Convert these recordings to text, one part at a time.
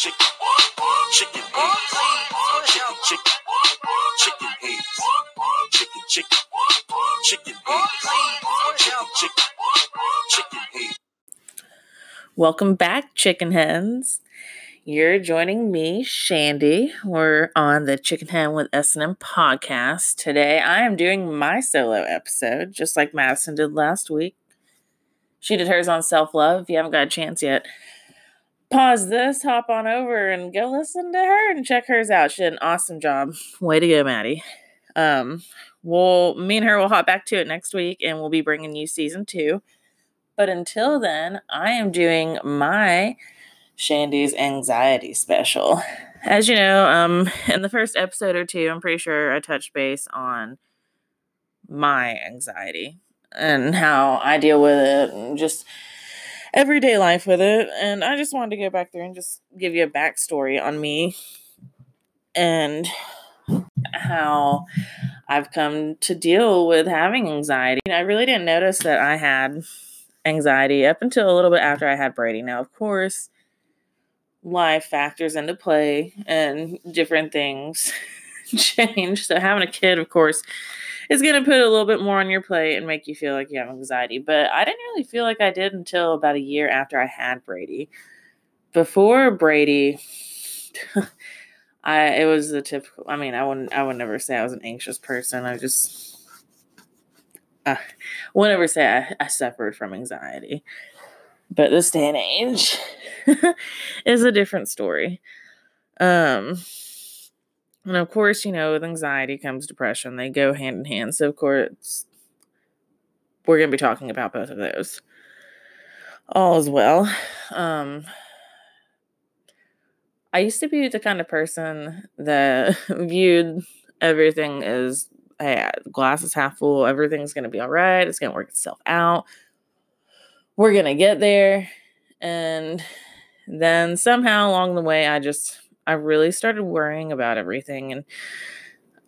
chicken, chicken chicken, chicken, chicken chicken, chicken, chicken chicken, chicken, chicken. Welcome back, chicken hens. You're joining me, Shandy. We're on the Chicken Hen with S&M podcast. Today I am doing my solo episode, just like Madison did last week. She did hers on self-love. If you haven't got a chance yet, pause this, hop on over, and go listen to her and check hers out. She did an awesome job. Way to go, Maddie. Um, we'll me and her will hop back to it next week, and we'll be bringing you season two. But until then, I am doing my Shandy's anxiety special. As you know, um, in the first episode or two, I'm pretty sure I touched base on my anxiety and how I deal with it and just everyday life with it. And I just wanted to go back there and just give you a backstory on me and how I've come to deal with having anxiety. I really didn't notice that I had anxiety up until a little bit after I had Brady. Now, of course, life factors into play and different things change. So, having a kid, of course, is going to put a little bit more on your plate and make you feel like you have anxiety. But I didn't really feel like I did until about a year after I had Brady. Before Brady, I it was the typical. I mean, I wouldn't. I would never say I was an anxious person. I just. I would never say I, I suffered from anxiety. But this day and age is a different story. Um, and of course, you know, with anxiety comes depression. They go hand in hand. So, of course, we're going to be talking about both of those. All as well. Um, I used to be the kind of person that viewed everything as, hey, glass is half full. Everything's going to be all right. It's going to work itself out. We're going to get there. And then somehow along the way, I just I really started worrying about everything. And,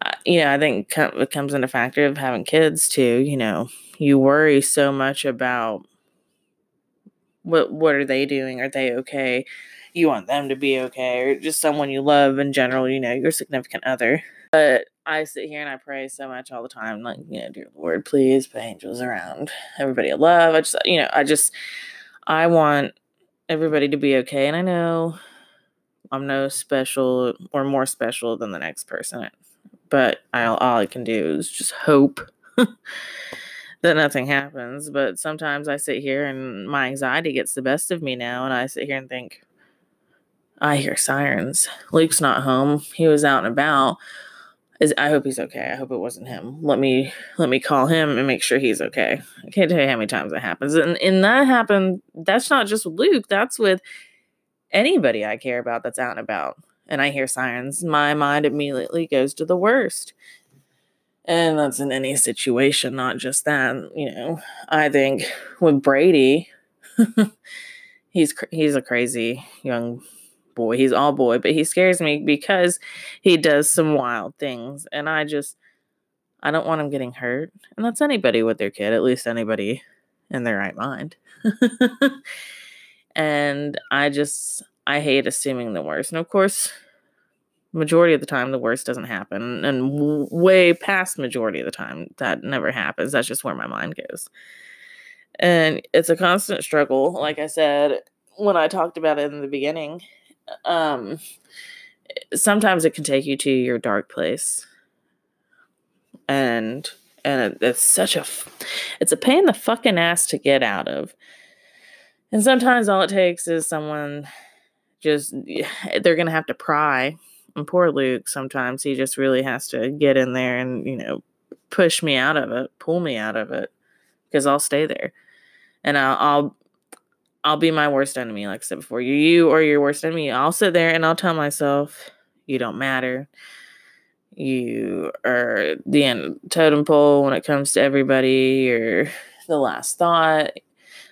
uh, you know, I think it comes into factor of having kids too. You know, you worry so much about what what are they doing? Are they okay? You want them to be okay, or just someone you love in general. You know, your significant other. But I sit here and I pray so much all the time, like you know, dear Lord, please put angels around everybody I love. I just, you know, I just, I want everybody to be okay, and I know I'm no special or more special than the next person. But I, all I can do is just hope that nothing happens. But sometimes I sit here and my anxiety gets the best of me now, and I sit here and think, I hear sirens. Luke's not home. He was out and about. Is I hope he's okay. I hope it wasn't him. Let me let me call him and make sure he's okay. I can't tell you how many times that happens. And and that happened. That's not just Luke. That's with anybody I care about that's out and about and I hear sirens, my mind immediately goes to the worst. And that's in any situation, not just that. You know, I think with Brady, he's he's a crazy young boy. He's all boy, but he scares me because he does some wild things, and I just I don't want him getting hurt. And that's anybody with their kid, at least anybody in their right mind. and I just I hate assuming the worst. And of course, majority of the time the worst doesn't happen and way past majority of the time that never happens. That's just where my mind goes. And it's a constant struggle, like I said when I talked about it in the beginning. Um sometimes it can take you to your dark place. And and it's such a it's a pain in the fucking ass to get out of and sometimes all it takes is someone just, they're going to have to pry. And poor Luke, sometimes he just really has to get in there and, you know, push me out of it, pull me out of it, because I'll stay there. And I'll, I'll, I'll be my worst enemy, like I said before. You, you or your worst enemy. I'll sit there and I'll tell myself, you don't matter. You are the end totem pole when it comes to everybody, or the last thought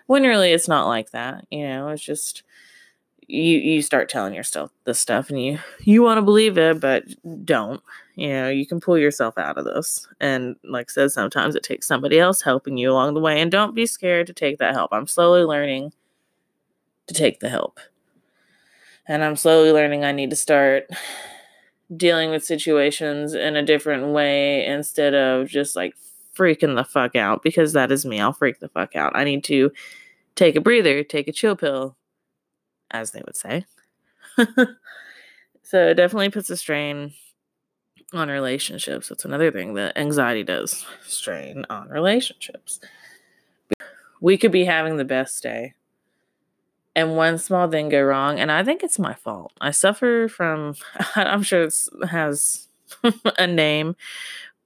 when really it's not like that you know it's just you you start telling yourself this stuff and you you want to believe it but don't you know you can pull yourself out of this. And like I said sometimes it takes somebody else helping you along the way and don't be scared to take that help. I'm slowly learning to take the help. And I'm slowly learning I need to start dealing with situations in a different way instead of just like freaking the fuck out because that is me. I'll freak the fuck out. I need to take a breather, take a chill pill, as they would say. so it definitely puts a strain on relationships. That's another thing that anxiety does strain on relationships. We could be having the best day and one small thing go wrong and i think it's my fault i suffer from i'm sure it has a name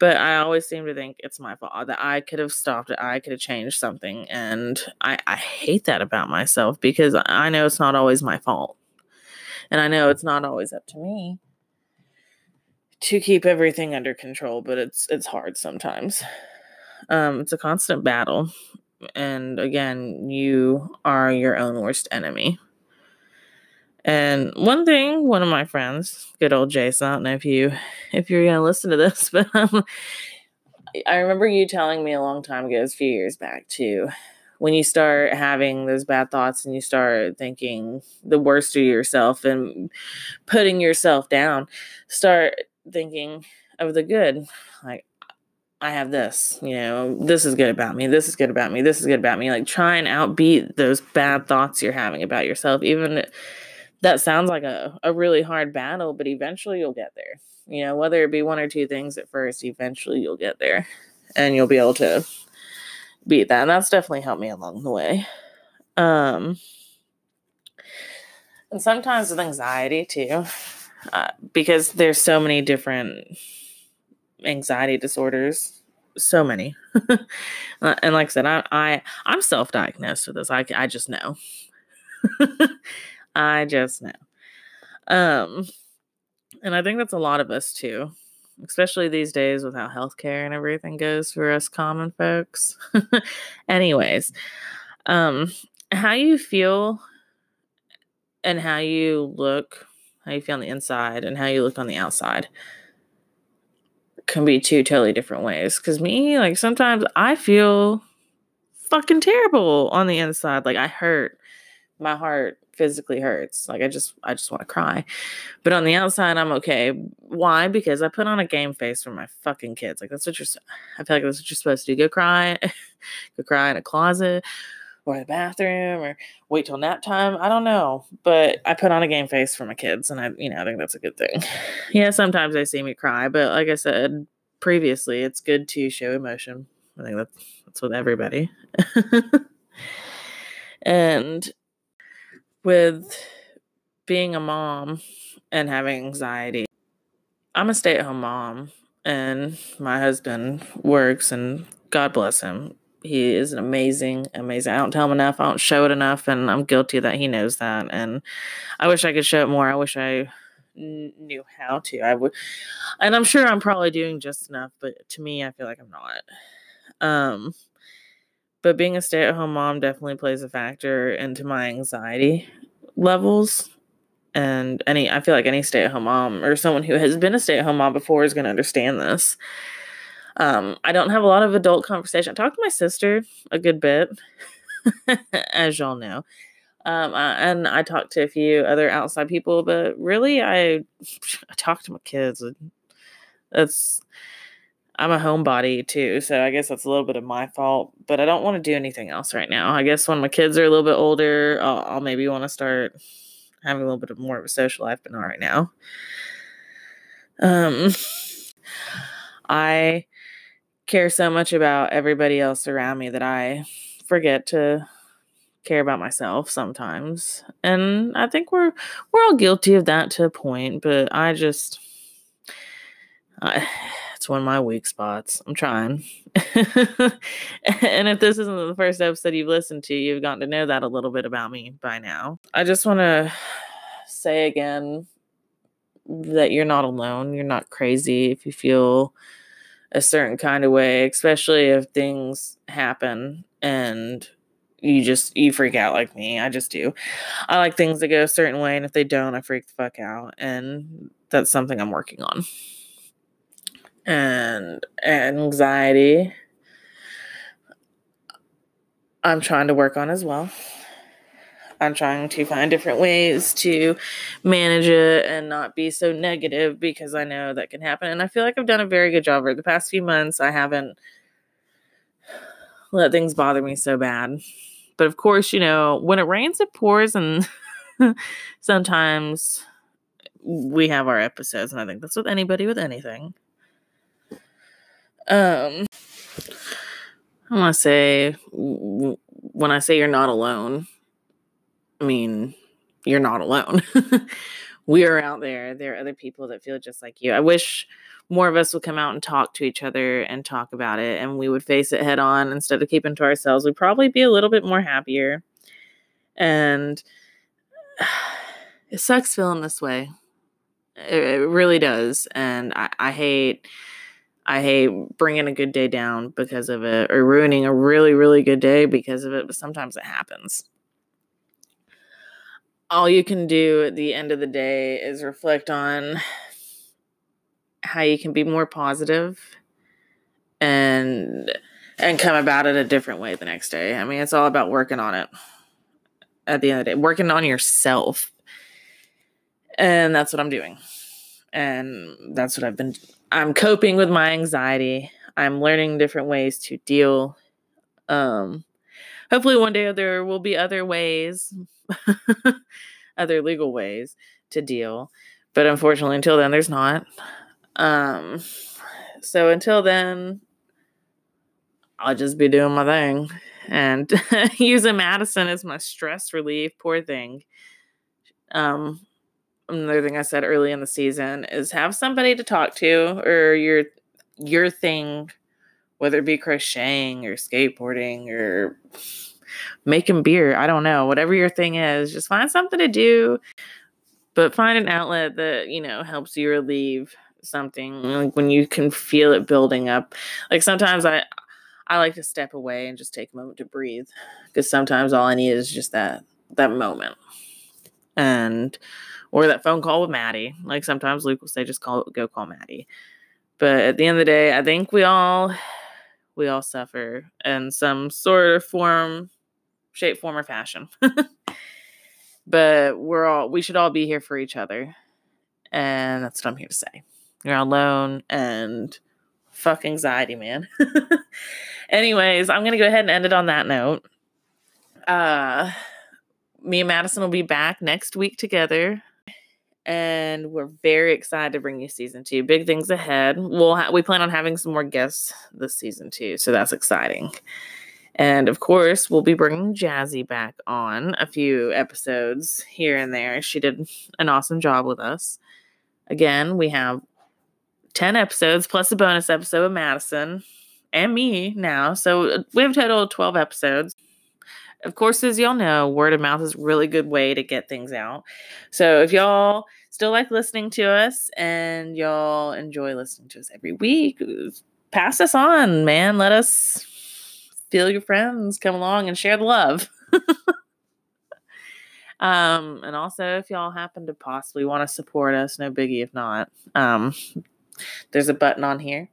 but i always seem to think it's my fault that i could have stopped it i could have changed something and i, I hate that about myself because i know it's not always my fault and i know it's not always up to me to keep everything under control but it's it's hard sometimes um, it's a constant battle and again, you are your own worst enemy. And one thing, one of my friends, good old Jason, I don't know if you if you're gonna listen to this, but um, I remember you telling me a long time ago, a few years back too, when you start having those bad thoughts and you start thinking the worst of yourself and putting yourself down, start thinking of the good. Like, I have this, you know, this is good about me, this is good about me, this is good about me. Like try and outbeat those bad thoughts you're having about yourself. Even that sounds like a, a really hard battle, but eventually you'll get there. You know, whether it be one or two things at first, eventually you'll get there and you'll be able to beat that. And that's definitely helped me along the way. Um, and sometimes with anxiety too, uh, because there's so many different anxiety disorders so many uh, and like i said i, I i'm self-diagnosed with this i, I just know i just know um and i think that's a lot of us too especially these days with how healthcare and everything goes for us common folks anyways um how you feel and how you look how you feel on the inside and how you look on the outside can be two totally different ways. Cause me, like sometimes I feel fucking terrible on the inside. Like I hurt. My heart physically hurts. Like I just I just want to cry. But on the outside I'm okay. Why? Because I put on a game face for my fucking kids. Like that's what you're I feel like that's what you're supposed to do. Go cry. Go cry in a closet or the bathroom or wait till nap time. I don't know. But I put on a game face for my kids and I, you know, I think that's a good thing. Yeah, sometimes they see me cry, but like I said previously, it's good to show emotion. I think that's that's with everybody. and with being a mom and having anxiety, I'm a stay-at-home mom and my husband works and God bless him he is an amazing, amazing. I don't tell him enough. I don't show it enough, and I'm guilty that he knows that. And I wish I could show it more. I wish I knew how to. I would, and I'm sure I'm probably doing just enough. But to me, I feel like I'm not. Um, but being a stay-at-home mom definitely plays a factor into my anxiety levels. And any, I feel like any stay-at-home mom or someone who has been a stay-at-home mom before is going to understand this. Um, I don't have a lot of adult conversation. I talk to my sister a good bit, as y'all know. Um, and I talk to a few other outside people, but really, I, I talk to my kids. That's I'm a homebody too, so I guess that's a little bit of my fault. But I don't want to do anything else right now. I guess when my kids are a little bit older, I'll, I'll maybe want to start having a little bit of more of a social life, but not right now. Um, I care so much about everybody else around me that I forget to care about myself sometimes. And I think we're we're all guilty of that to a point, but I just I, it's one of my weak spots. I'm trying. and if this isn't the first episode you've listened to, you've gotten to know that a little bit about me by now. I just want to say again that you're not alone. You're not crazy if you feel a certain kind of way, especially if things happen and you just you freak out like me. I just do. I like things that go a certain way, and if they don't, I freak the fuck out. And that's something I'm working on. And anxiety, I'm trying to work on as well. I'm trying to find different ways to manage it and not be so negative because I know that can happen. And I feel like I've done a very good job over the past few months. I haven't let things bother me so bad. But of course, you know, when it rains, it pours, and sometimes we have our episodes, and I think that's with anybody with anything. Um, I want to say when I say you're not alone, I mean you're not alone. we are out there. There are other people that feel just like you. I wish more of us would come out and talk to each other and talk about it and we would face it head on instead of keeping to ourselves. We'd probably be a little bit more happier. And it sucks feeling this way. It, it really does. And I, I hate I hate bringing a good day down because of it or ruining a really, really good day because of it, but sometimes it happens. All you can do at the end of the day is reflect on how you can be more positive and and come about it a different way the next day. I mean, it's all about working on it. At the end of the day, working on yourself. And that's what I'm doing. And that's what I've been I'm coping with my anxiety. I'm learning different ways to deal. Um, hopefully, one day there will be other ways, other legal ways to deal. But unfortunately, until then, there's not. Um, so until then, I'll just be doing my thing and using Madison as my stress relief. Poor thing. Um, another thing I said early in the season is have somebody to talk to or your your thing, whether it be crocheting or skateboarding or making beer. I don't know. Whatever your thing is, just find something to do. But find an outlet that, you know, helps you relieve something. Like when you can feel it building up. Like sometimes I I like to step away and just take a moment to breathe. Because sometimes all I need is just that that moment. And or that phone call with Maddie. Like sometimes Luke will say, just call, go call Maddie. But at the end of the day, I think we all, we all suffer in some sort of form, shape, form, or fashion. but we're all, we should all be here for each other. And that's what I'm here to say. You're alone and fuck anxiety, man. Anyways, I'm to go ahead and end it on that note. Uh, me and Madison will be back next week together and we're very excited to bring you season two. Big things ahead. We'll ha- we plan on having some more guests this season too, so that's exciting. And of course, we'll be bringing Jazzy back on a few episodes here and there. She did an awesome job with us. Again, we have 10 episodes plus a bonus episode with Madison and me now. So uh, we have total of 12 episodes. Of course, as y'all know, word of mouth is a really good way to get things out. So if y'all still like listening to us and y'all enjoy listening to us every week, pass us on, man. Let us feel your friends come along and share the love. um, and also, if y'all happen to possibly want to support us, no biggie if not. Um, there's a button on here,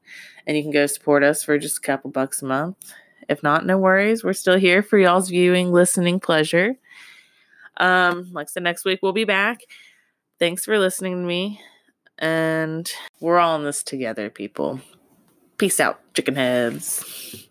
and you can go support us for just a couple bucks a month if not, no worries. We're still here for y'all's viewing, listening pleasure. Um, like I said, next week we'll be back. Thanks for listening to me. And we're all in this together, people. Peace out, chicken heads.